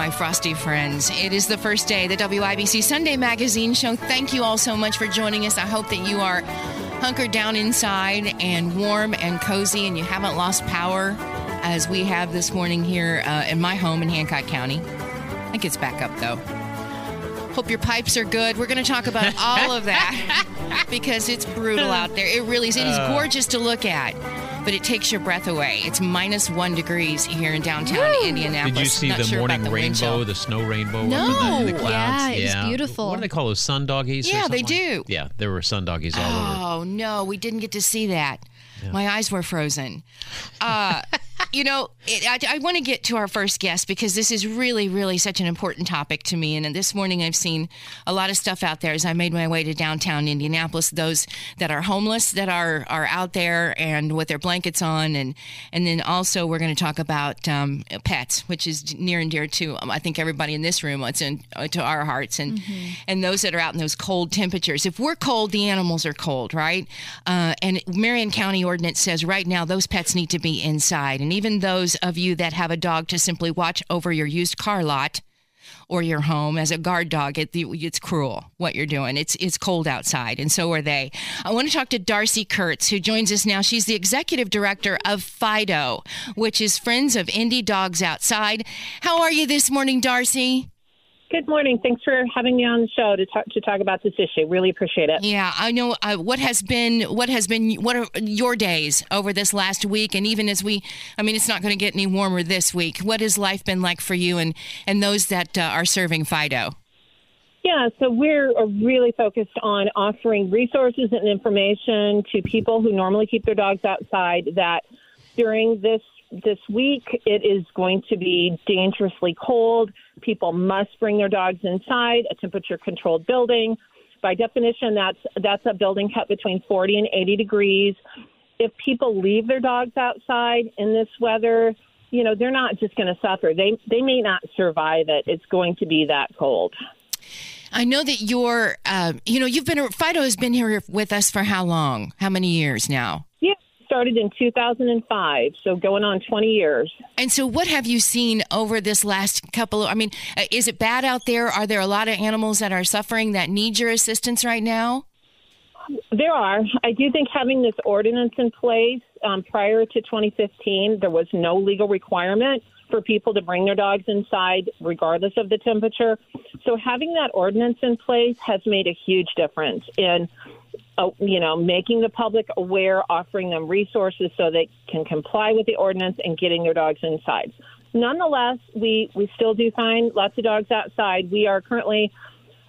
My frosty friends. It is the first day, the WIBC Sunday Magazine Show. Thank you all so much for joining us. I hope that you are hunkered down inside and warm and cozy and you haven't lost power as we have this morning here uh, in my home in Hancock County. I think it's back up though. Hope your pipes are good. We're going to talk about all of that because it's brutal out there. It really is. It is Uh. gorgeous to look at, but it takes your breath away. It's minus one degrees here in downtown Indianapolis. Did you see Not the sure morning the rainbow, chill. the snow rainbow No. up in the, in the clouds? Yeah, it was beautiful. What do they call those sun doggies? or Yeah, they something like- do. Yeah, there were sun doggies all over. Oh no, we didn't get to see that. My eyes were frozen. Uh, you know, it, I, I want to get to our first guest because this is really, really such an important topic to me. And this morning, I've seen a lot of stuff out there as I made my way to downtown Indianapolis. Those that are homeless that are are out there and with their blankets on, and and then also we're going to talk about um, pets, which is near and dear to um, I think everybody in this room. It's in uh, to our hearts, and and those that are out in those cold temperatures. If we're cold, the animals are cold, right? Uh, and Marion County ordinance says right now those pets need to be inside, and even those of you that have a dog to simply watch over your used car lot or your home as a guard dog, it, it's cruel what you're doing. It's it's cold outside, and so are they. I want to talk to Darcy Kurtz, who joins us now. She's the executive director of Fido, which is Friends of Indie Dogs Outside. How are you this morning, Darcy? Good morning. Thanks for having me on the show to talk to talk about this issue. Really appreciate it. Yeah, I know. Uh, what has been what has been what are your days over this last week, and even as we, I mean, it's not going to get any warmer this week. What has life been like for you and and those that uh, are serving Fido? Yeah, so we're uh, really focused on offering resources and information to people who normally keep their dogs outside. That during this this week, it is going to be dangerously cold. People must bring their dogs inside a temperature controlled building. By definition, that's that's a building kept between 40 and 80 degrees. If people leave their dogs outside in this weather, you know they're not just going to suffer. They they may not survive it. It's going to be that cold. I know that you're, uh, you know, you've been Fido has been here with us for how long? How many years now? Yeah, started in 2005, so going on 20 years. And so, what have you seen over this last couple? Of, I mean, uh, is it bad out there? Are there a lot of animals that are suffering that need your assistance right now? There are. I do think having this ordinance in place um, prior to 2015, there was no legal requirement for people to bring their dogs inside, regardless of the temperature. So having that ordinance in place has made a huge difference in, uh, you know, making the public aware, offering them resources so they can comply with the ordinance and getting their dogs inside. Nonetheless, we we still do find lots of dogs outside. We are currently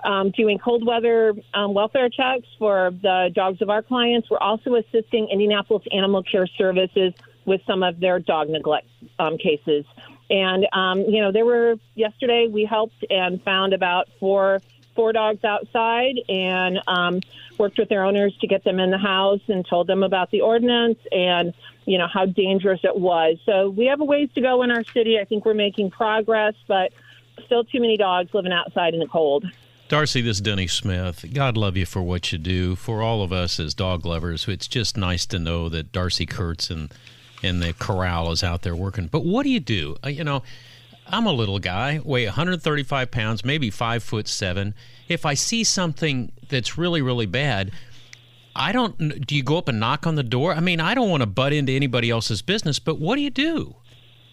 um, doing cold weather um, welfare checks for the dogs of our clients. We're also assisting Indianapolis Animal Care Services with some of their dog neglect um, cases. And um, you know, there were yesterday we helped and found about four four dogs outside and um, worked with their owners to get them in the house and told them about the ordinance and you know how dangerous it was. So we have a ways to go in our city. I think we're making progress, but still too many dogs living outside in the cold. Darcy, this is Denny Smith. God love you for what you do. For all of us as dog lovers, it's just nice to know that Darcy Kurtz and and the corral is out there working. But what do you do? Uh, you know, I'm a little guy, weigh 135 pounds, maybe five foot seven. If I see something that's really, really bad, I don't. Do you go up and knock on the door? I mean, I don't want to butt into anybody else's business, but what do you do?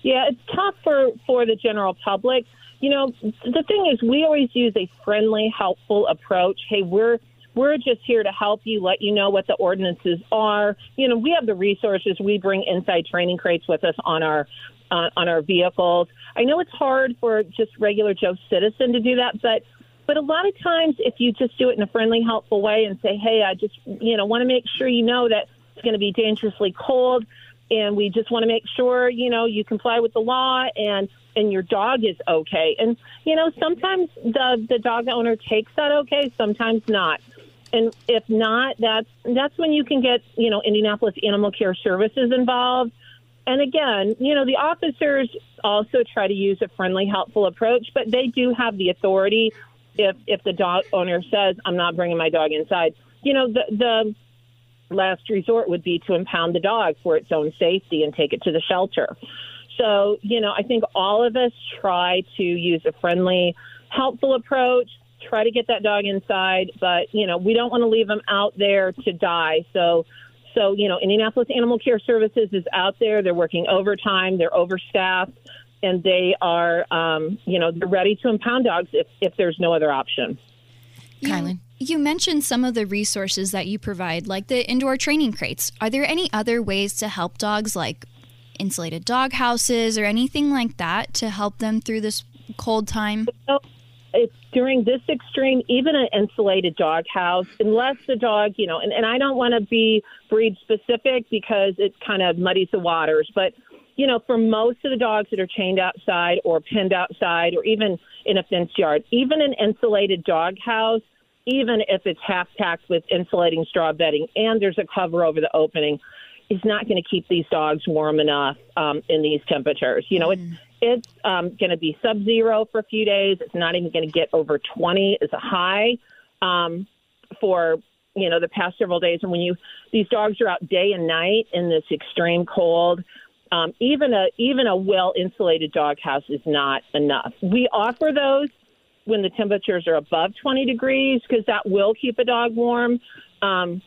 Yeah, it's tough for for the general public. You know, the thing is, we always use a friendly, helpful approach. Hey, we're we're just here to help you, let you know what the ordinances are. You know, we have the resources. We bring inside training crates with us on our uh, on our vehicles. I know it's hard for just regular Joe citizen to do that, but But a lot of times, if you just do it in a friendly, helpful way and say, "Hey, I just you know want to make sure you know that it's going to be dangerously cold." and we just want to make sure you know you comply with the law and and your dog is okay and you know sometimes the the dog owner takes that okay sometimes not and if not that's that's when you can get you know indianapolis animal care services involved and again you know the officers also try to use a friendly helpful approach but they do have the authority if if the dog owner says i'm not bringing my dog inside you know the the last resort would be to impound the dog for its own safety and take it to the shelter. So, you know, I think all of us try to use a friendly, helpful approach, try to get that dog inside, but, you know, we don't want to leave them out there to die. So, so, you know, Indianapolis Animal Care Services is out there. They're working overtime, they're overstaffed, and they are, um, you know, they're ready to impound dogs if, if there's no other option. Kylan. You mentioned some of the resources that you provide, like the indoor training crates. Are there any other ways to help dogs, like insulated dog houses or anything like that, to help them through this cold time? So it's during this extreme, even an insulated dog house, unless the dog, you know, and, and I don't want to be breed specific because it kind of muddies the waters, but you know, for most of the dogs that are chained outside or pinned outside or even in a fenced yard, even an insulated dog house even if it's half packed with insulating straw bedding and there's a cover over the opening, is not going to keep these dogs warm enough um, in these temperatures. You know, mm. it's it's um, going to be sub zero for a few days. It's not even going to get over 20 as a high um, for you know the past several days. And when you these dogs are out day and night in this extreme cold. Um, even a even a well insulated dog house is not enough. We offer those when the temperatures are above 20 degrees because that will keep a dog warm. Um,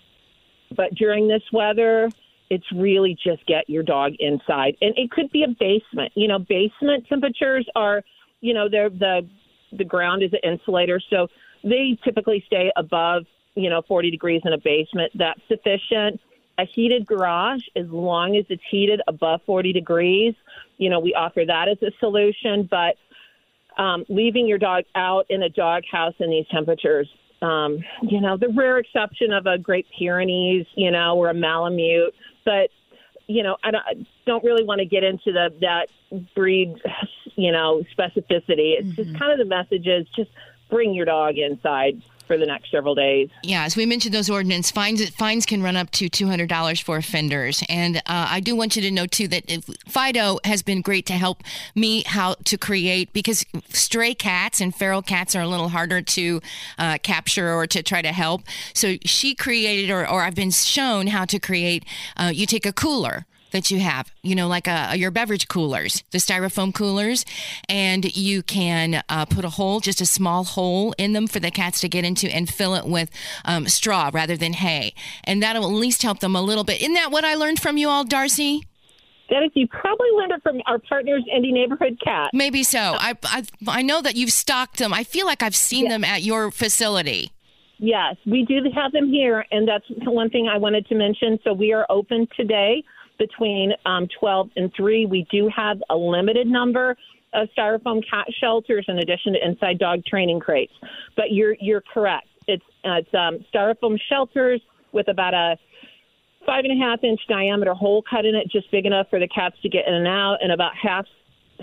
but during this weather, it's really just get your dog inside, and it could be a basement. You know, basement temperatures are, you know, they're the the ground is an insulator, so they typically stay above, you know, 40 degrees in a basement. That's sufficient. A heated garage, as long as it's heated above 40 degrees, you know, we offer that as a solution. But um, leaving your dog out in a dog house in these temperatures. Um, you know, the rare exception of a Great Pyrenees, you know, or a Malamute, but you know, I don't, I don't really want to get into the that breed, you know, specificity. It's mm-hmm. just kind of the message is just bring your dog inside for the next several days. Yeah, as we mentioned, those ordinance fines fines can run up to two hundred dollars for offenders, and uh, I do want you to know too that Fido has been great to help me how to create because stray cats and feral cats are a little harder to uh, capture or to try to help. So she created, or, or I've been shown how to create. Uh, you take a cooler that you have, you know, like a, your beverage coolers, the styrofoam coolers, and you can uh, put a hole, just a small hole in them for the cats to get into and fill it with um, straw rather than hay. And that'll at least help them a little bit. Isn't that what I learned from you all, Darcy? That is, you probably learned it from our partners, Indy Neighborhood Cat. Maybe so. I, I, I know that you've stocked them. I feel like I've seen yes. them at your facility. Yes, we do have them here, and that's one thing I wanted to mention. So we are open today between um, 12 and 3. We do have a limited number of styrofoam cat shelters in addition to inside dog training crates. But you're you're correct. It's uh, it's um, styrofoam shelters with about a five and a half inch diameter hole cut in it, just big enough for the cats to get in and out, and about half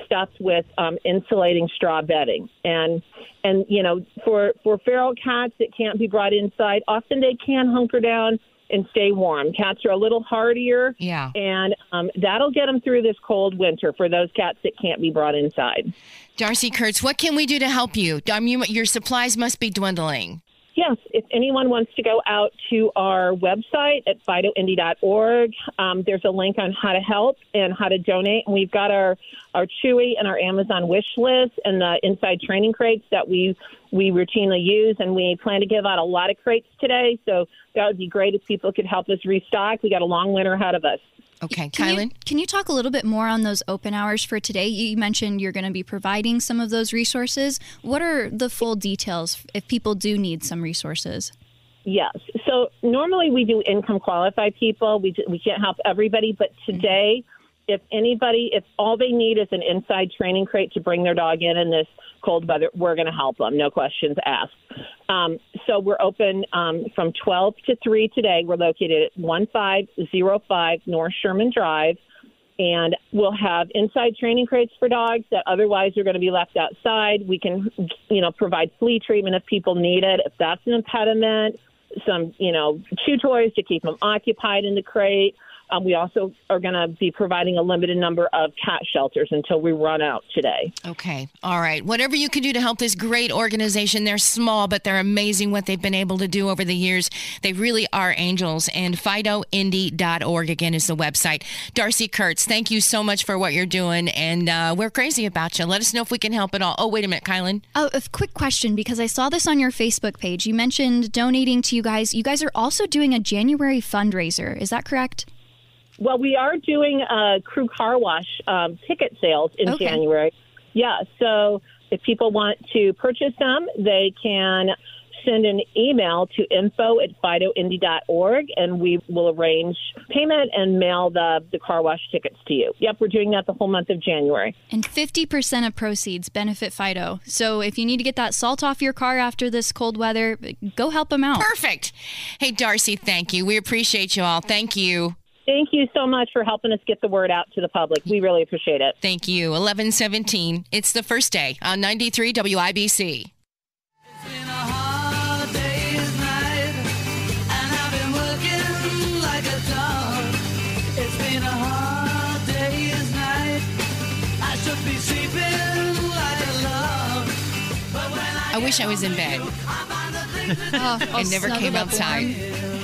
stuffed with um, insulating straw bedding. And and you know for for feral cats that can't be brought inside, often they can hunker down and stay warm. Cats are a little hardier. Yeah. And um, that'll get them through this cold winter for those cats that can't be brought inside. Darcy Kurtz, what can we do to help you? Um, you your supplies must be dwindling. Yes, if anyone wants to go out to our website at fidoindy.org, um, there's a link on how to help and how to donate. And we've got our, our Chewy and our Amazon wish list and the inside training crates that we we routinely use. And we plan to give out a lot of crates today. So that would be great if people could help us restock. We got a long winter ahead of us. Okay, can Kylan? You, can you talk a little bit more on those open hours for today? You mentioned you're going to be providing some of those resources. What are the full details if people do need some resources? Yes. So normally we do income qualified people. We, we can't help everybody, but mm-hmm. today if anybody, if all they need is an inside training crate to bring their dog in in this cold weather, we're going to help them. No questions asked. Um, so we're open um, from 12 to 3 today. We're located at 1505 North Sherman Drive. And we'll have inside training crates for dogs that otherwise are going to be left outside. We can, you know, provide flea treatment if people need it. If that's an impediment, some, you know, chew toys to keep them occupied in the crate. Um, we also are going to be providing a limited number of cat shelters until we run out today. Okay. All right. Whatever you can do to help this great organization. They're small, but they're amazing what they've been able to do over the years. They really are angels. And FidoIndy.org, again, is the website. Darcy Kurtz, thank you so much for what you're doing. And uh, we're crazy about you. Let us know if we can help at all. Oh, wait a minute, Kylan. Oh, a quick question because I saw this on your Facebook page. You mentioned donating to you guys. You guys are also doing a January fundraiser. Is that correct? Well, we are doing a crew car wash um, ticket sales in Okay. January. Yeah, so if people want to purchase them, they can send an email to info at fidoindy.org and we will arrange payment and mail the, the car wash tickets to you. Yep, we're doing that the whole month of January. And 50% of proceeds benefit Fido. So if you need to get that salt off your car after this cold weather, go help them out. Perfect. Hey, Darcy, thank you. We appreciate you all. Thank you. Thank you so much for helping us get the word out to the public. We really appreciate it. Thank you. 1117. It's the first day on 93 WIBC. I wish I was in bed Oh, I'll and never came up outside. warm.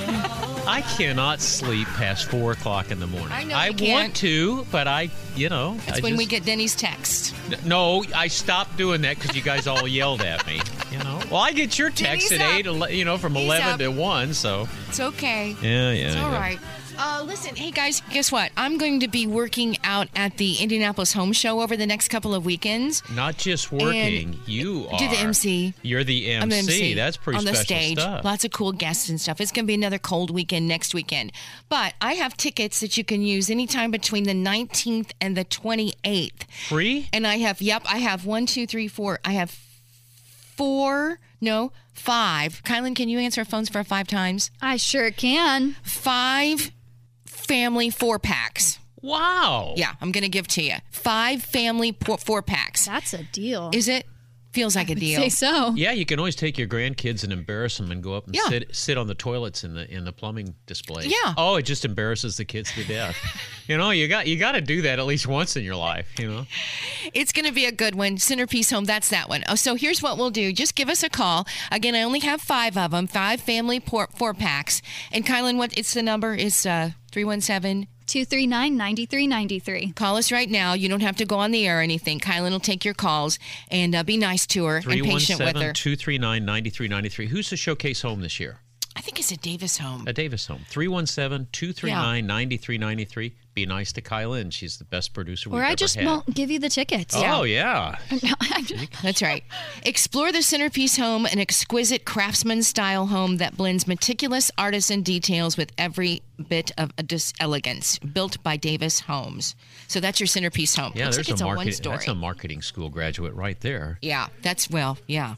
I cannot sleep past four o'clock in the morning. I know you want can't. to, but I, you know, That's I when we get Denny's text. No, I stopped doing that because you guys all yelled at me. You know, well, I get your text He's at up. eight, you know, from He's eleven up. to one. So It's okay. yeah, yeah, It's all yeah. right. Uh, listen, hey guys, guess what? I'm going to be working out at the Indianapolis Home Show over the next couple of weekends. Not just working, you are. do the MC. You're the MC. I'm the MC. That's pretty on the stage. stuff. Lots of cool guests and stuff. It's going to be another cold weekend next weekend. But I have tickets that you can use anytime between the 19th and the 28th. Free? And I have, yep, I have one, two, three, four. I have four, no, five. Kylan, can you answer phones for five times? I sure can. Five family four packs. Wow. Yeah, I'm going to give to you. Five family four packs. That's a deal. Is it? Feels like a deal. Say so. Yeah, you can always take your grandkids and embarrass them and go up and Yeah. sit sit on the toilets in the in the plumbing display. Yeah. Oh, it just embarrasses the kids to death. you know, you got you got to do that at least once in your life. You know. It's going to be a good one. Centerpiece Home, that's that one. Oh, so here's what we'll do. Just give us a call. Again, I only have five of them, five family por- four packs. And Kylan, what? It's the number is uh, 317. 239 9393. Call us right now. You don't have to go on the air or anything. Kylan will take your calls and uh, be nice to her and patient with her. 317 239 9393. Who's the showcase home this year? I think it's a Davis home. A Davis home. 317 239 9393. Be nice to Kyla, She's the best producer we've Or I ever just had. won't give you the tickets. Oh, yeah. That's right. Explore the Centerpiece Home, an exquisite craftsman style home that blends meticulous artisan details with every bit of a dis- elegance. Built by Davis Homes. So that's your Centerpiece Home. Yeah, Looks there's like it's a, a, market, one story. that's a marketing school graduate right there. Yeah, that's well, yeah.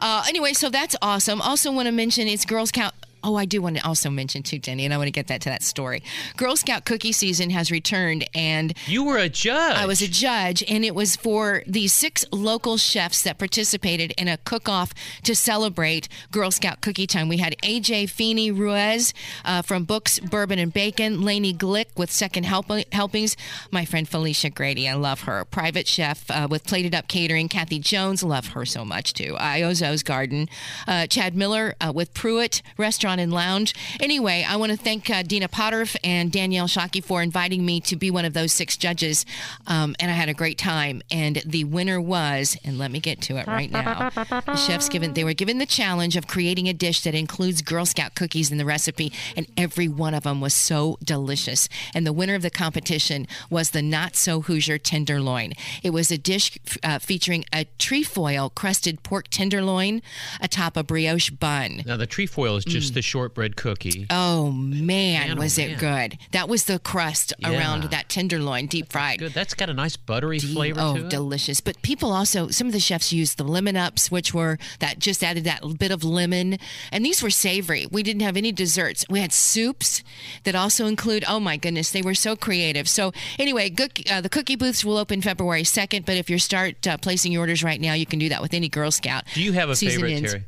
Uh, anyway, so that's awesome. Also, want to mention it's Girl Scout. Oh, I do want to also mention too, Jenny, and I want to get that to that story. Girl Scout cookie season has returned, and You were a judge. I was a judge, and it was for the six local chefs that participated in a cook-off to celebrate Girl Scout Cookie Time. We had AJ Feeney Ruiz uh, from Books, Bourbon and Bacon, Lainey Glick with Second Help- Helpings, my friend Felicia Grady, I love her. Private chef uh, with Plated Up Catering, Kathy Jones, love her so much too. Iozzo's Garden, uh, Chad Miller uh, with Pruitt Restaurant and Lounge. Anyway, I want to thank uh, Dina Potter and Danielle Shockey for inviting me to be one of those six judges, um, and I had a great time. And the winner was, and let me get to it right now. The chefs given they were given the challenge of creating a dish that includes Girl Scout cookies in the recipe, and every one of them was so delicious. And the winner of the competition was the Not So Hoosier tenderloin. It was a dish uh, featuring a trefoil crusted pork tenderloin atop a brioche bun. Now, the trefoil is just the shortbread cookie. Oh man, Man, oh, was it good? That was the crust Yeah. around that tenderloin, deep fried. Good. That's got a nice buttery flavor oh, to it. delicious! But people also, some of the chefs used the lemon ups, which were that just added that bit of lemon, and these were savory. We didn't have any desserts. We had soups that also include. Oh my goodness, they were so creative. So anyway, good, uh, the cookie booths will open February second. But if you start uh, placing your orders right now, you can do that with any Girl Scout. Do you have a Season favorite, ends. Terri?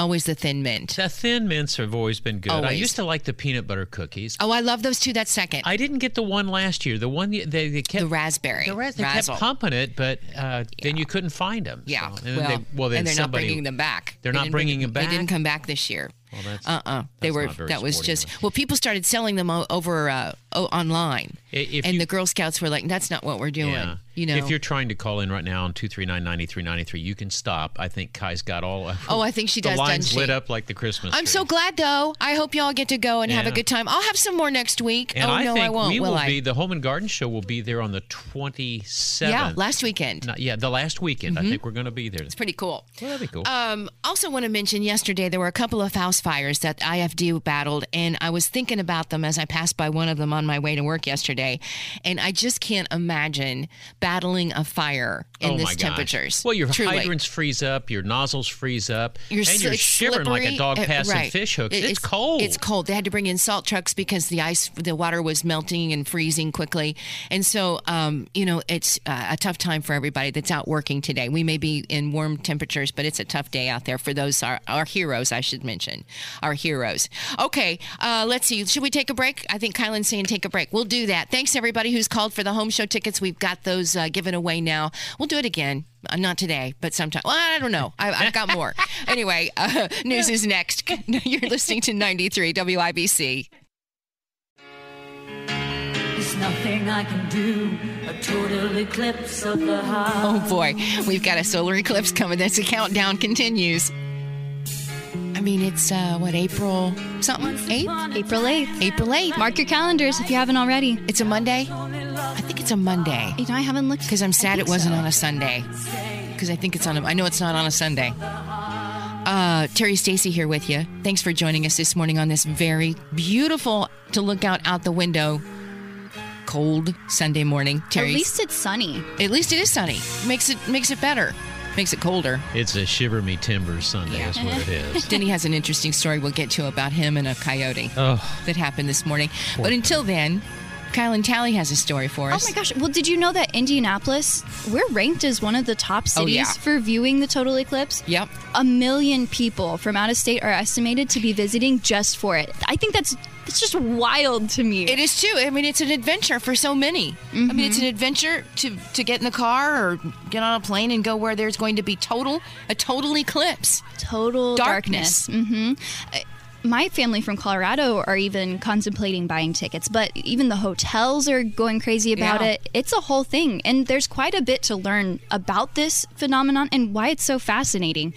Always the thin mint. The thin mints have always been good. I used to like the peanut butter cookies. Oh, I love those two. That's second. I didn't get the one last year. The one they, they kept the raspberry. the ras- they Razzle. kept pumping it, but uh, then you couldn't find them. Yeah. So, and well, they, well, and they're not bringing them back. They're They not didn't bring bringing them back. They didn't come back this year. Well, that's- uh-uh. They were. That was just. Well, people started selling them over uh, o- online, if and you- the Girl Scouts were like, "That's not what we're doing." Yeah. You know. if you're trying to call in right now on two three nine ninety three ninety three, you can stop. I think Kai's got all. Oh, I think she does, The lines she? lit up like the Christmas. I'm tree. so glad though. I hope y'all get to go and have a good time. I'll have some more next week. And oh I no, I won't. we will will I? be the Home and Garden Show will be there on the twenty seventh. yeah, last weekend. yeah, the last weekend. I think we're going to be there. It's pretty cool. Well, that'd be cool. Um, also, want to mention yesterday there were a couple of house fires that IFD battled, and I was thinking about them as I passed by one of them on my way to work yesterday, and I just can't imagine battling a fire in oh this temperatures. Well, your Truly. hydrants freeze up, your nozzles freeze up, You're, and you're it's shivering like a slippery. dog passing right. fish hooks. It- it's, cold. It's cold. They had to bring in salt trucks because the ice, the water was melting and freezing quickly, and so um, you know it's uh, a tough time for everybody that's out working today. We may be in warm temperatures, but it's a tough day out there for those our, our heroes. I should mention our heroes. Okay, uh, let's see. Should we take a break? I think Kylan's saying take a break. We'll do that. Thanks everybody who's called for the home show tickets. We've got those uh, given away now. We'll do it again. Uh, not today, but sometime. Well, I don't know. I, I've got more. anyway, uh, news is next. You're listening to 93 WIBC. There's nothing I can do. A total eclipse of the heart. Oh boy, we've got a solar eclipse coming. As the countdown continues. I mean, it's uh, what April something eighth, April 8th. April 8th. Mark your calendars if you haven't already. It's a Monday. I think it's a Monday You know, I haven't looked because I'm sad it wasn't so. on a Sunday. Because I think it's on. A, I know it's not on a Sunday. Uh, Terri Stacy here with you. Thanks for joining us this morning on this very beautiful to look out out the window. Cold Sunday morning. Terri. At least it's sunny. At least it is sunny. Makes it makes it better. Makes it colder. It's a shiver me timbers Sunday. That's what it is. Denny has an interesting story we'll get to about him and a coyote oh, that happened this morning. But until then, Kylan Talley has a story for us. Oh my gosh. Well, did you know that Indianapolis, we're ranked as one of the top Oh, cities yeah. for viewing the total eclipse? Yep. A million people from out of state are estimated to be visiting just for it. I think that's that's just wild to me. It is too. I mean, it's an adventure for so many. I mean, it's Mm-hmm. an adventure to to get in the car or get on a plane and go where there's going to be total a total eclipse. total Darkness. darkness. hmm My family from Colorado are even contemplating buying tickets, but even the hotels are going crazy about Yeah. it. It's a whole thing, and there's quite a bit to learn about this phenomenon and why it's so fascinating.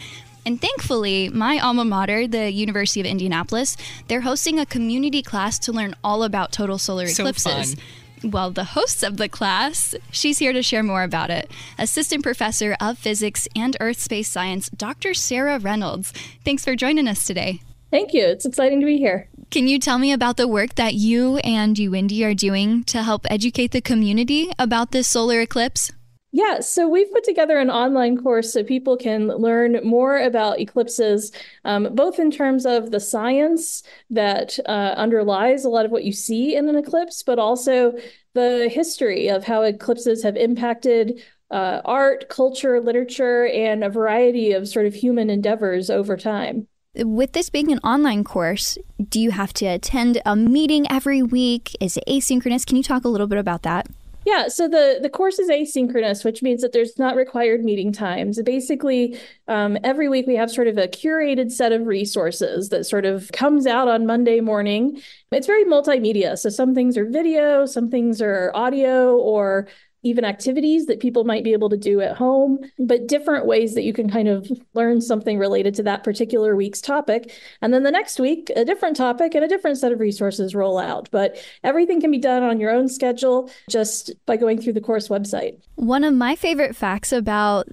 And thankfully, my alma mater, the University of Indianapolis, they're hosting a community class to learn all about total solar So eclipses. fun. Well, the host of the class, she's here to share more about it. Assistant Professor of Physics and Earth Space Science, Dr. Sarah Reynolds. Thanks for joining us today. Thank you. It's exciting to be here. Can you tell me about the work that you and UIndy are doing to help educate the community about this solar eclipse? Yeah, so we've put together an online course so people can learn more about eclipses, um, both in terms of the science that uh, underlies a lot of what you see in an eclipse, but also the history of how eclipses have impacted uh, art, culture, literature, and a variety of sort of human endeavors over time. With this being an online course, do you have to attend a meeting every week? Is it asynchronous? Can you talk a little bit about that? Yeah, so the the course is asynchronous, which means that there's not required meeting times. Basically, um, every week we have sort of a curated set of resources that sort of comes out on Monday morning. It's very multimedia, so some things are video, some things are audio, or even activities that people might be able to do at home, but different ways that you can kind of learn something related to that particular week's topic. And then the next week, a different topic and a different set of resources roll out. But everything can be done on your own schedule just by going through the course website. One of my favorite facts about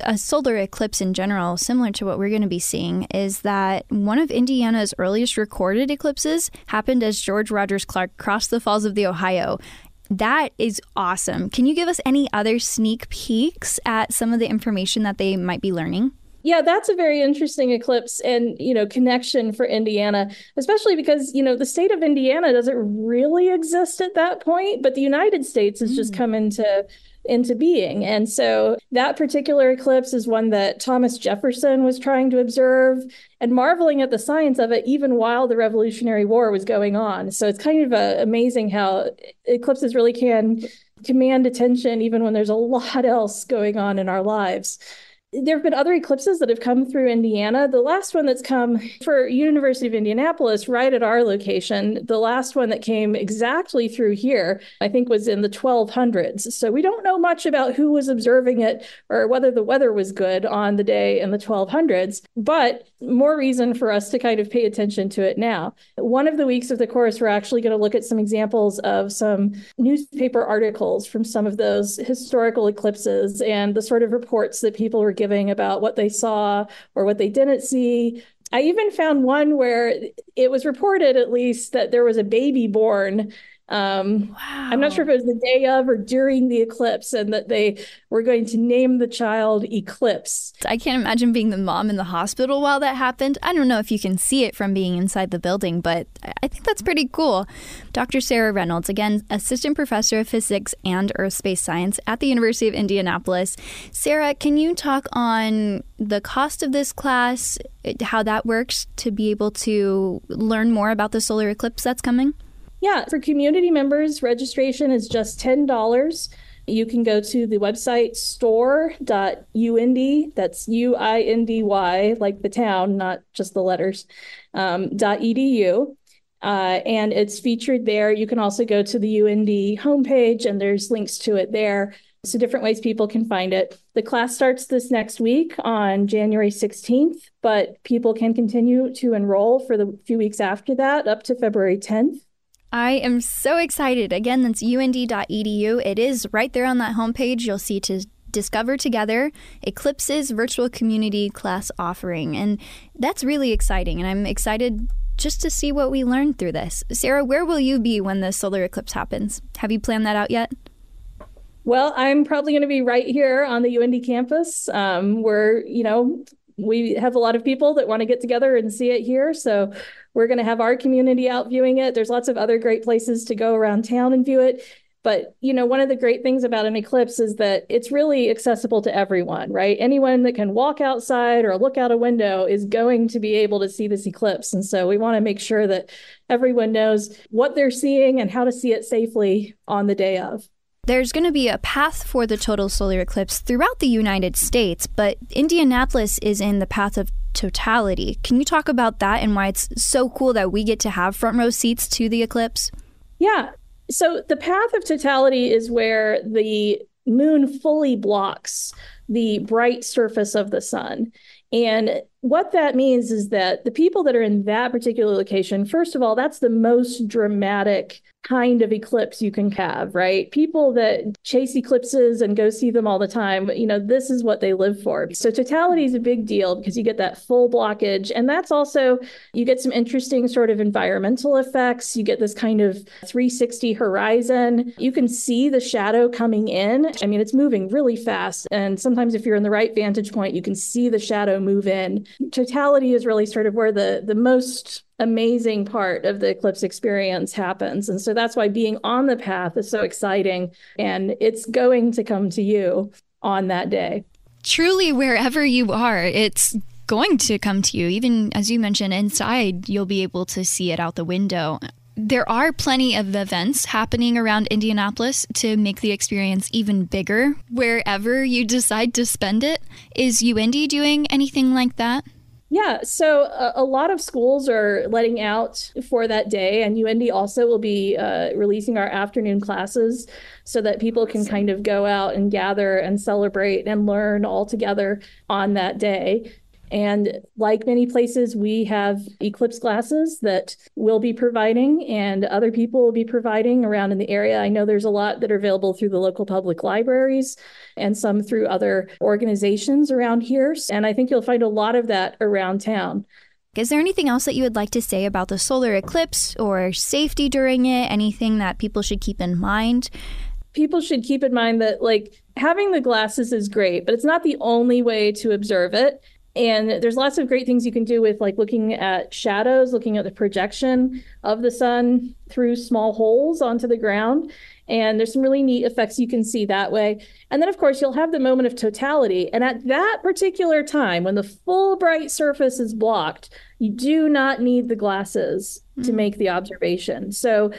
a solar eclipse in general, similar to what we're going to be seeing, is that one of Indiana's earliest recorded eclipses happened as George Rogers Clark crossed the Falls of the Ohio. That is awesome. Can you give us any other sneak peeks at some of the information that they might be learning? Yeah, that's a very interesting eclipse and, you know, connection for Indiana, especially because, you know, the state of Indiana doesn't really exist at that point, but the United States has mm. just come into into being. And so that particular eclipse is one that Thomas Jefferson was trying to observe and marveling at the science of it even while the Revolutionary War was going on. So it's kind of uh, amazing how eclipses really can command attention even when there's a lot else going on in our lives there have been other eclipses that have come through Indiana. The last one that's come for University of Indianapolis, right at our location, the last one that came exactly through here, I think was in the 1200s. So we don't know much about who was observing it or whether the weather was good on the day in the 1200s, but more reason for us to kind of pay attention to it now. One of the weeks of the course, we're actually going to look at some examples of some newspaper articles from some of those historical eclipses and the sort of reports that people were giving about what they saw or what they didn't see. I even found one where it was reported, at least, that there was a baby born um, wow. I'm not sure if it was the day of or during the eclipse, and that they were going to name the child Eclipse. I can't imagine being the mom in the hospital while that happened. I don't know if you can see it from being inside the building, but I think that's pretty cool. Dr. Sarah Reynolds, again, assistant professor of physics and earth space science at the University of Indianapolis. Sarah, can you talk on the cost of this class, how that works to be able to learn more about the solar eclipse that's coming? Yeah, for community members, registration is just $10. You can go to the website store.uindy, that's U I N D Y, like the town, not just the letters, um, .edu. Uh, and it's featured there. You can also go to the UIndy homepage, and there's links to it there. So, different ways people can find it. The class starts this next week on January 16th, but people can continue to enroll for the few weeks after that up to February 10th. I am so excited. Again, that's uindy.edu. It is right there on that homepage. You'll see to Discover Together Eclipse's virtual community class offering. And that's really exciting. And I'm excited just to see what we learn through this. Sarah, where will you be when the solar eclipse happens? Have you planned that out yet? Well, I'm probably going to be right here on the UIndy campus um, where, you know, we have a lot of people that want to get together and see it here. So we're going to have our community out viewing it. There's lots of other great places to go around town and view it. But you know, one of the great things about an eclipse is that it's really accessible to everyone, right? Anyone that can walk outside or look out a window is going to be able to see this eclipse. And so we want to make sure that everyone knows what they're seeing and how to see it safely on the day of. There's going to be a path for the total solar eclipse throughout the United States, but Indianapolis is in the path of totality. Can you talk about that and why it's so cool that we get to have front row seats to the eclipse? Yeah. So the path of totality is where the moon fully blocks the bright surface of the sun. And what that means is that the people that are in that particular location, first of all, that's the most dramatic kind of eclipse you can have, right? People that chase eclipses and go see them all the time, you know, this is what they live for. So totality is a big deal because you get that full blockage. And that's also, you get some interesting sort of environmental effects. You get this kind of 360 horizon. You can see the shadow coming in. I mean, it's moving really fast. And sometimes if you're in the right vantage point, you can see the shadow move in. Totality is really sort of where the, the most amazing part of the eclipse experience happens. And so that's why being on the path is so exciting. And it's going to come to you on that day. Truly, wherever you are, it's going to come to you. Even as you mentioned, inside, you'll be able to see it out the window. There are plenty of events happening around Indianapolis to make the experience even bigger wherever you decide to spend it. Is UIndy doing anything like that? Yeah, so a, a, lot of schools are letting out for that day, and UIndy also will be uh, releasing our afternoon classes so that people can kind of go out and gather and celebrate and learn all together on that day. And like many places, we have eclipse glasses that we'll be providing and other people will be providing around in the area. I know there's a lot that are available through the local public libraries and some through other organizations around here. And I think you'll find a lot of that around town. Is there anything else that you would like to say about the solar eclipse or safety during it? Anything that people should keep in mind? People should keep in mind that, like, having the glasses is great, but it's not the only way to observe it. And there's lots of great things you can do with like looking at shadows, looking at the projection of the sun through small holes onto the ground. And there's some really neat effects you can see that way. And then, of course, you'll have the moment of totality. And at that particular time, when the full bright surface is blocked, you do not need the glasses mm-hmm. to make the observation. So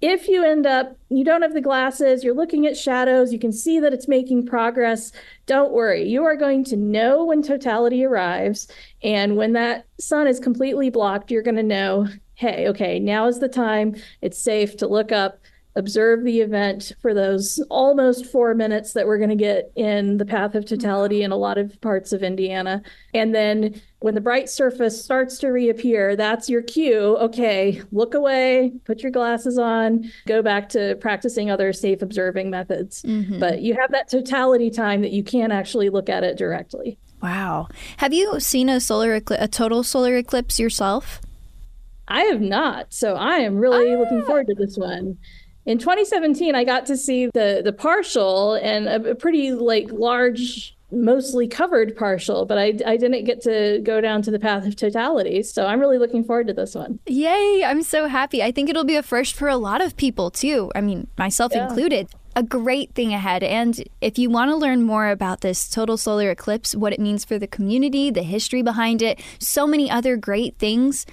if you end up you don't have the glasses you're looking at shadows you can see that it's making progress don't worry you are going to know when totality arrives and when that sun is completely blocked you're going to know hey okay now is the time it's safe to look up observe the event for those almost four minutes that we're going to get in the path of totality in a lot of parts of Indiana. And then when the bright surface starts to reappear, that's your cue. Okay, look away, put your glasses on, go back to practicing other safe observing methods. Mm-hmm. But you have that totality time that you can actually look at it directly. Wow. Have you seen a solar ecl- a total solar eclipse yourself? I have not. So I am really ah. looking forward to this one in 2017 i got to see the the partial and a, a pretty like large mostly covered partial, but I, I didn't get to go down to the path of totality. So I'm really looking forward to this one. Yay! I'm so happy. I think it'll be a first for a lot of people too. I mean, myself yeah. included. A great thing ahead. And if you want to learn more about this total solar eclipse, what it means for the community, the history behind it, so many other great things,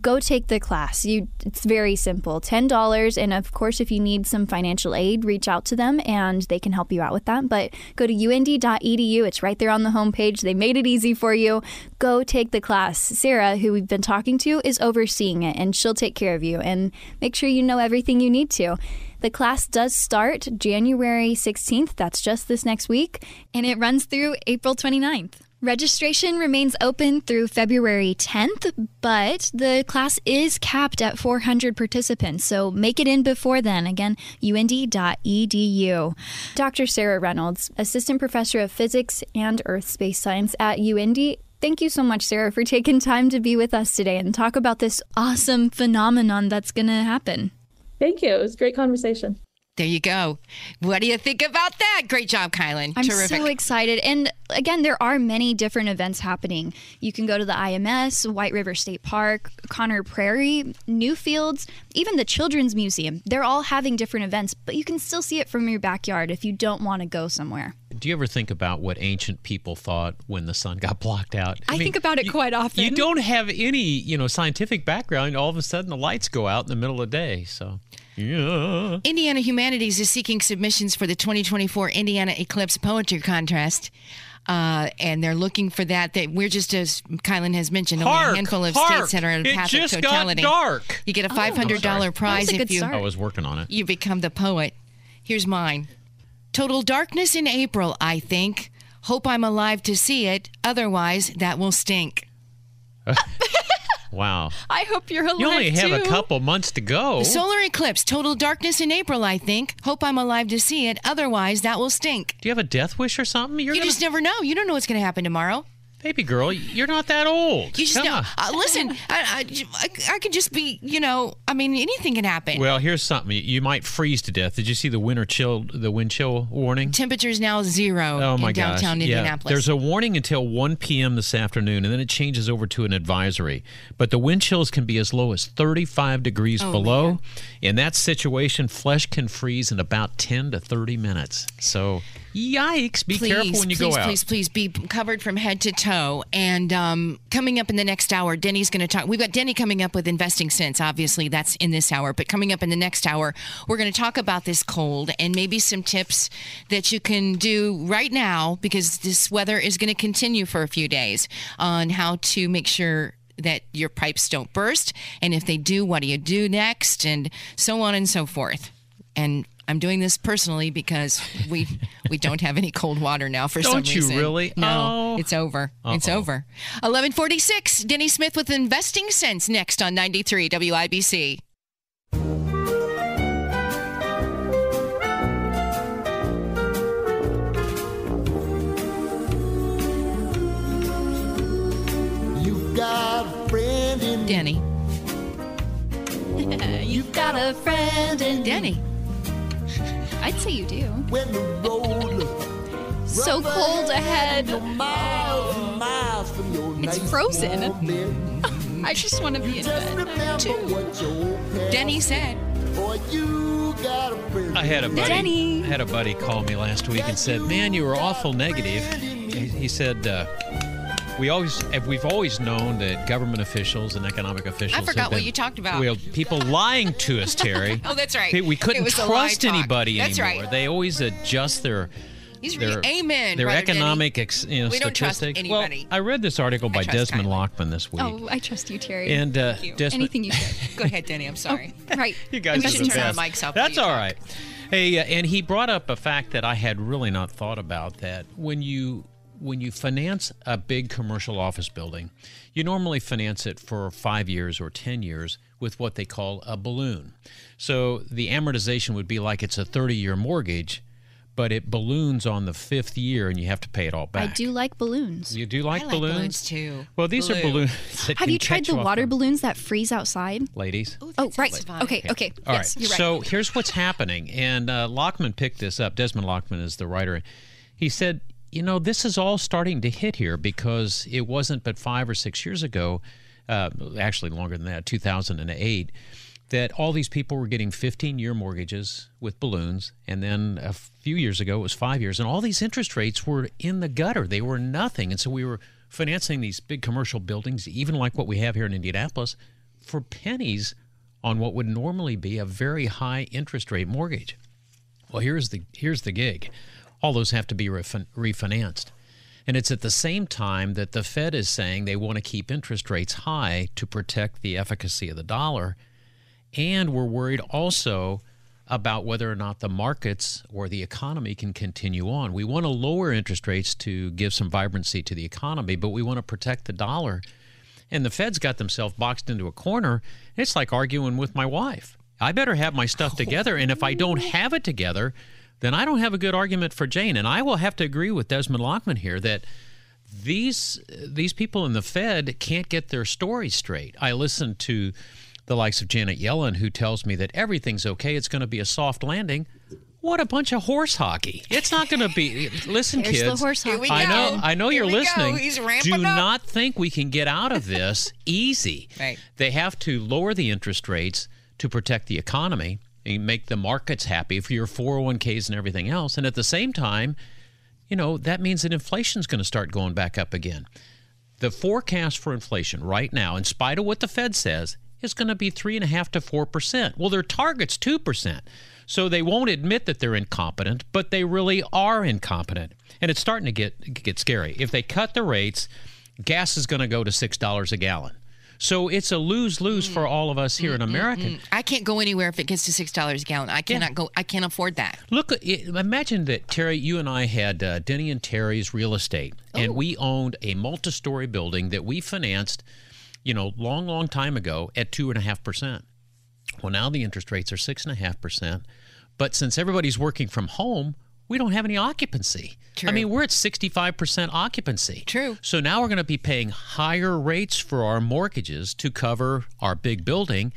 go take the class. You it's very simple. $10 and of course if you need some financial aid, reach out to them and they can help you out with that. But go to uindy.edu. It's right there on the homepage. They made it easy for you. Go take the class. Sarah, who we've been talking to, is overseeing it and she'll take care of you and make sure you know everything you need to. The class does start January 16th. That's just this next week. And it runs through April 29th. Registration remains open through February 10th, but the class is capped at 400 participants, so make it in before then. Again, uindy.edu. Dr. Sarah Reynolds, Assistant Professor of Physics and Earth Space Science at UIndy, Thank you so much, Sarah, for taking time to be with us today and talk about this awesome phenomenon that's going to happen. Thank you. It was a great conversation. There you go. What do you think about that? Great job, Kylan. I'm Terrific. so excited. And again, there are many different events happening. You can go to the IMS, White River State Park, Conner Prairie, Newfields, even the Children's Museum. They're all having different events, but you can still see it from your backyard if you don't want to go somewhere. Do you ever think about what ancient people thought when the sun got blocked out? I, I mean, think about it you, quite often. You don't have any, you know, scientific background. All of a sudden, the lights go out in the middle of the day. So yeah. Indiana Humanities is seeking submissions for the 2024 Indiana Eclipse Poetry Contest. Uh, and they're looking for that. That we're just as Kylan has mentioned, only hark, a handful of hark, states that are in the path of totality. dark. You get a five hundred dollar oh, prize if you. Start. I was working on it. You become the poet. Here's mine. Total darkness in April. I think. Hope I'm alive to see it. Otherwise, that will stink. Wow. I hope you're alive. You only have too. a couple months to go. Solar eclipse, total darkness in April, I think. Hope I'm alive to see it. Otherwise, that will stink. Do you have a death wish or something? You're you gonna... just never know. You don't know what's going to happen tomorrow. Baby girl, you're not that old. You just know. Uh, listen, I, I, I, could just be, you know, I mean, anything can happen. Well, here's something. You might freeze to death. Did you see the winter chill, the wind chill warning? Temperature's now zero oh my in gosh. downtown Indianapolis. Yeah. There's a warning until 1 p.m. this afternoon, and then it changes over to an advisory. But the wind chills can be as low as 35 degrees oh, below. Man. In that situation, flesh can freeze in about 10 to 30 minutes. So Yikes! Be please, careful when you please, go out. Please, please, be covered from head to toe. And um, coming up in the next hour, Denny's going to talk. We've got Denny coming up with Investing Sense. Obviously, that's in this hour. But coming up in the next hour, we're going to talk about this cold and maybe some tips that you can do right now because this weather is going to continue for a few days on how to make sure that your pipes don't burst. And if they do, what do you do next? And so on and so forth. And I'm doing this personally because we we don't have any cold water now for some reason. Don't you really? No, Oh. it's over. It's Uh-oh. over. 1146, Denny Smith with Investing Sense next on 93 WIBC. You got a friend in Denny. You've got a friend in Denny. I'd say you do. when the road So cold ahead. miles and miles from your It's nice frozen. I just want to be in Just bed. remember what your Denny said. You got a. I had a buddy. Denny. I had a buddy call me last week and said, "Man, you were awful negative." He, he said, uh, "We always, we've always known that government officials and economic officials." I forgot have what been- you talked about. Well, people lying to us, Terri. Oh, that's right. We couldn't was the lie trust anybody That's anymore. right. They always adjust their. He's their, really, amen. Their Brother economic, ex, you know, We don't trust statistics. anybody. Well, I read this article by Desmond kindly. Lachman this week, Oh, I trust you, Terri. and uh, you. Desmond, Anything you say. Go ahead, Denny. I'm sorry. right. You guys I'm are gonna the turn best. mics off That's you all talk. right. Hey, uh, and he brought up a fact that I had really not thought about. That when you when you finance a big commercial office building, you normally finance it for five years or ten years with what they call a balloon. So the amortization would be like it's a thirty-year mortgage, but it balloons on the fifth year, and you have to pay it all back. I do like balloons. You do like, I like balloons? balloons too. Well, these are balloons. That Have can you tried catch the off water balloons that freeze outside? ladies? Oh, right. sounds fun. Okay, okay. All right. yes, you're right. So here's what's happening. And uh, Lachman picked this up. Desmond Lachman is the writer. He said, you know, this is all starting to hit here because it wasn't but five or six years ago, uh, actually longer than that, 2008, that all these people were getting 15 year mortgages with balloons. And then a few years ago, it was five years. And all these interest rates were in the gutter, they were nothing. And so we were financing these big commercial buildings, even like what we have here in Indianapolis, for pennies on what would normally be a very high interest rate mortgage. Well, here's the here's the gig. All those have to be refin- refinanced. And it's at the same time that the Fed is saying they want to keep interest rates high to protect the efficacy of the dollar. And we're worried also about whether or not the markets or the economy can continue on. We want to lower interest rates to give some vibrancy to the economy, but we want to protect the dollar. And the Fed's got themselves boxed into a corner. It's like arguing with my wife. I better have my stuff together, and if I don't have it together, then I don't have a good argument for Jane. And I will have to agree with Desmond Lachman here that these these people in the Fed can't get their story straight. I listened to the likes of Janet Yellen, who tells me that everything's okay. It's going to be a soft landing. What a bunch of horse hockey! It's not going to be. Listen, There's the kids. horse Here we hockey. I know. I know Here you're listening. He's Do up. not think we can get out of this easy. Right. They have to lower the interest rates to protect the economy make the markets happy for your 401ks and everything else. And at the same time, you know, that means that inflation's going to start going back up again. The forecast for inflation right now, in spite of what the Fed says, is going to be three and a half to four percent. Well, their target's two percent. So they won't admit that they're incompetent, but they really are incompetent. And it's starting to get get scary. If they cut the rates, gas is going to go to six dollars a gallon. So it's a lose lose for mm. all of us here in mm, mm, America. I can't go anywhere if it gets to six dollars a gallon. I cannot go. I can't afford that. Look, imagine that Terri, you and I had uh, Denny and Terri's real estate, and oh. we owned a multi-story building that we financed, you know, long, long time ago at two and a half percent. Well, now the interest rates are six and a half percent, but since everybody's working from home, we don't have any occupancy. True. I mean, we're at 65% occupancy. True. So now we're going to be paying higher rates for our mortgages to cover our big building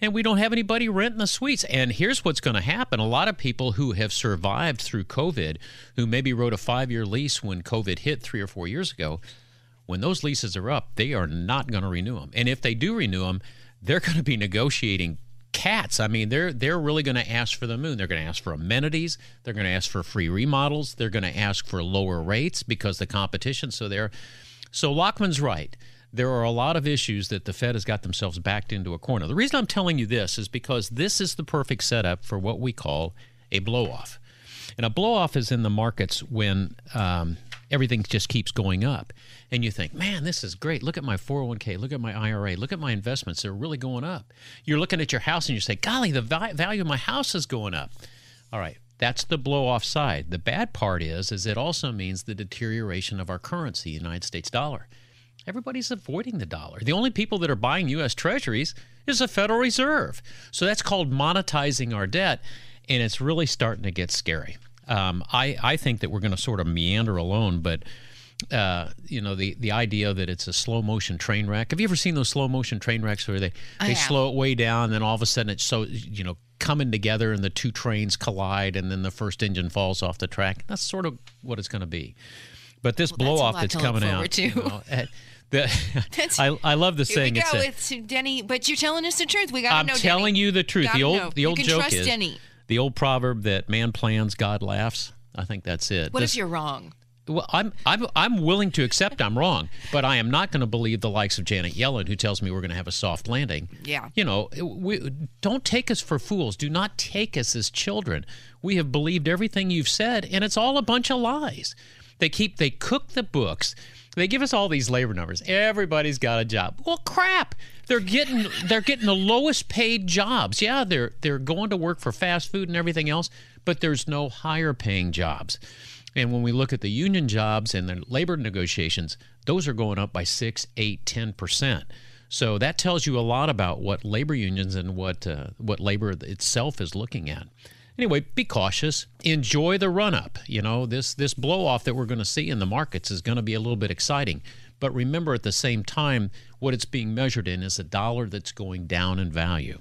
and we don't have anybody renting the suites. And here's what's going to happen a lot of people who have survived through COVID, who maybe wrote a five year lease when COVID hit three or four years ago, when those leases are up, they are not going to renew them. And if they do renew them, they're going to be negotiating cats. I mean, they're they're really going to ask for the moon. They're going to ask for amenities. They're going to ask for free remodels. They're going to ask for lower rates because the competition. So they're so Lachman's right. There are a lot of issues that the Fed has got themselves backed into a corner. The reason I'm telling you this is because this is the perfect setup for what we call a blow off. And a blow off is in the markets when um, everything just keeps going up. And you think, man, this is great. Look at my 401k. Look at my IRA. Look at my investments. They're really going up. You're looking at your house and you say, golly, the value of my house is going up. All right. That's the blow off side. The bad part is, is it also means the deterioration of our currency, the United States dollar. Everybody's avoiding the dollar. The only people that are buying U.S. Treasuries is the Federal Reserve. So that's called monetizing our debt, and it's really starting to get scary. Um, I, I think that we're going to sort of meander alone, but uh, you know the the idea that it's a slow motion train wreck. Have you ever seen those slow motion train wrecks where they I they have. slow it way down, and then all of a sudden it's so you know coming together, and the two trains collide, and then the first engine falls off the track. That's sort of what it's going to be. But this Well, blow a off that's coming out, you know, eh, the, That's- I, I love the Here saying. we It's go a, with Denny, but you're telling us the truth. We got to know. I'm telling Denny. you the truth. Gotta The old know. the You old can joke trust is Denny. The old proverb that man plans, God laughs. I think that's it. What This- if you're wrong? well, I'm I'm I'm willing to accept I'm wrong, but I am not going to believe the likes of Janet Yellen who tells me we're going to have a soft landing. Yeah. You know, we, don't take us for fools. Do not take us as children. We have believed everything you've said, and it's all a bunch of lies. They keep they cook the books. They give us all these labor numbers. Everybody's got a job. Well, crap. They're getting they're getting the lowest paid jobs. Yeah, they're they're going to work for fast food and everything else, but there's no higher paying jobs. And when we look at the union jobs and the labor negotiations, those are going up by six, eight, ten percent. So that tells you a lot about what labor unions and what uh, what labor itself is looking at. Anyway, be cautious. Enjoy the run up. You know, this this blow off that we're going to see in the markets is going to be a little bit exciting. But remember at the same time what it's being measured in is a dollar that's going down in value.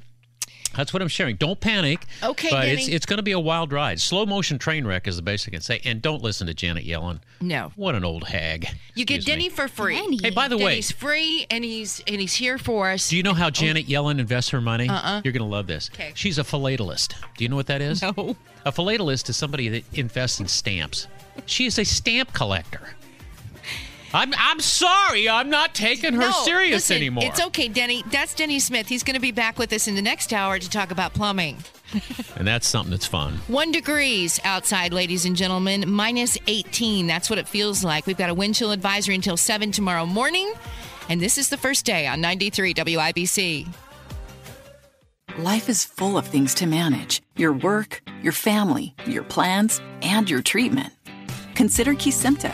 That's what I'm sharing. Don't panic. Okay, but it's Denny. it's going to be a wild ride. Slow motion train wreck is the best I can say. And don't listen to Janet Yellen. No. What an old hag. You get Excuse me. Denny for free. Denny. Hey, by the way, Denny's free, and he's and he's here for us. do you know how oh. Janet Yellen invests her money? Uh-uh. You're going to love this. Okay. She's a philatelist. Do you know what that is? No. A philatelist is somebody that invests in stamps. She is a stamp collector. I'm I'm sorry, I'm not taking her no, serious listen, anymore. It's okay, Denny. That's Denny Smith. He's going to be back with us in the next hour to talk about plumbing. And that's something that's fun. One degrees outside, ladies and gentlemen, minus 18. That's what it feels like. We've got a wind chill advisory until 7 tomorrow morning. And this is the first day on 93 WIBC. Life is full of things to manage your work, your family, your plans, and your treatment. Consider Kesimpta,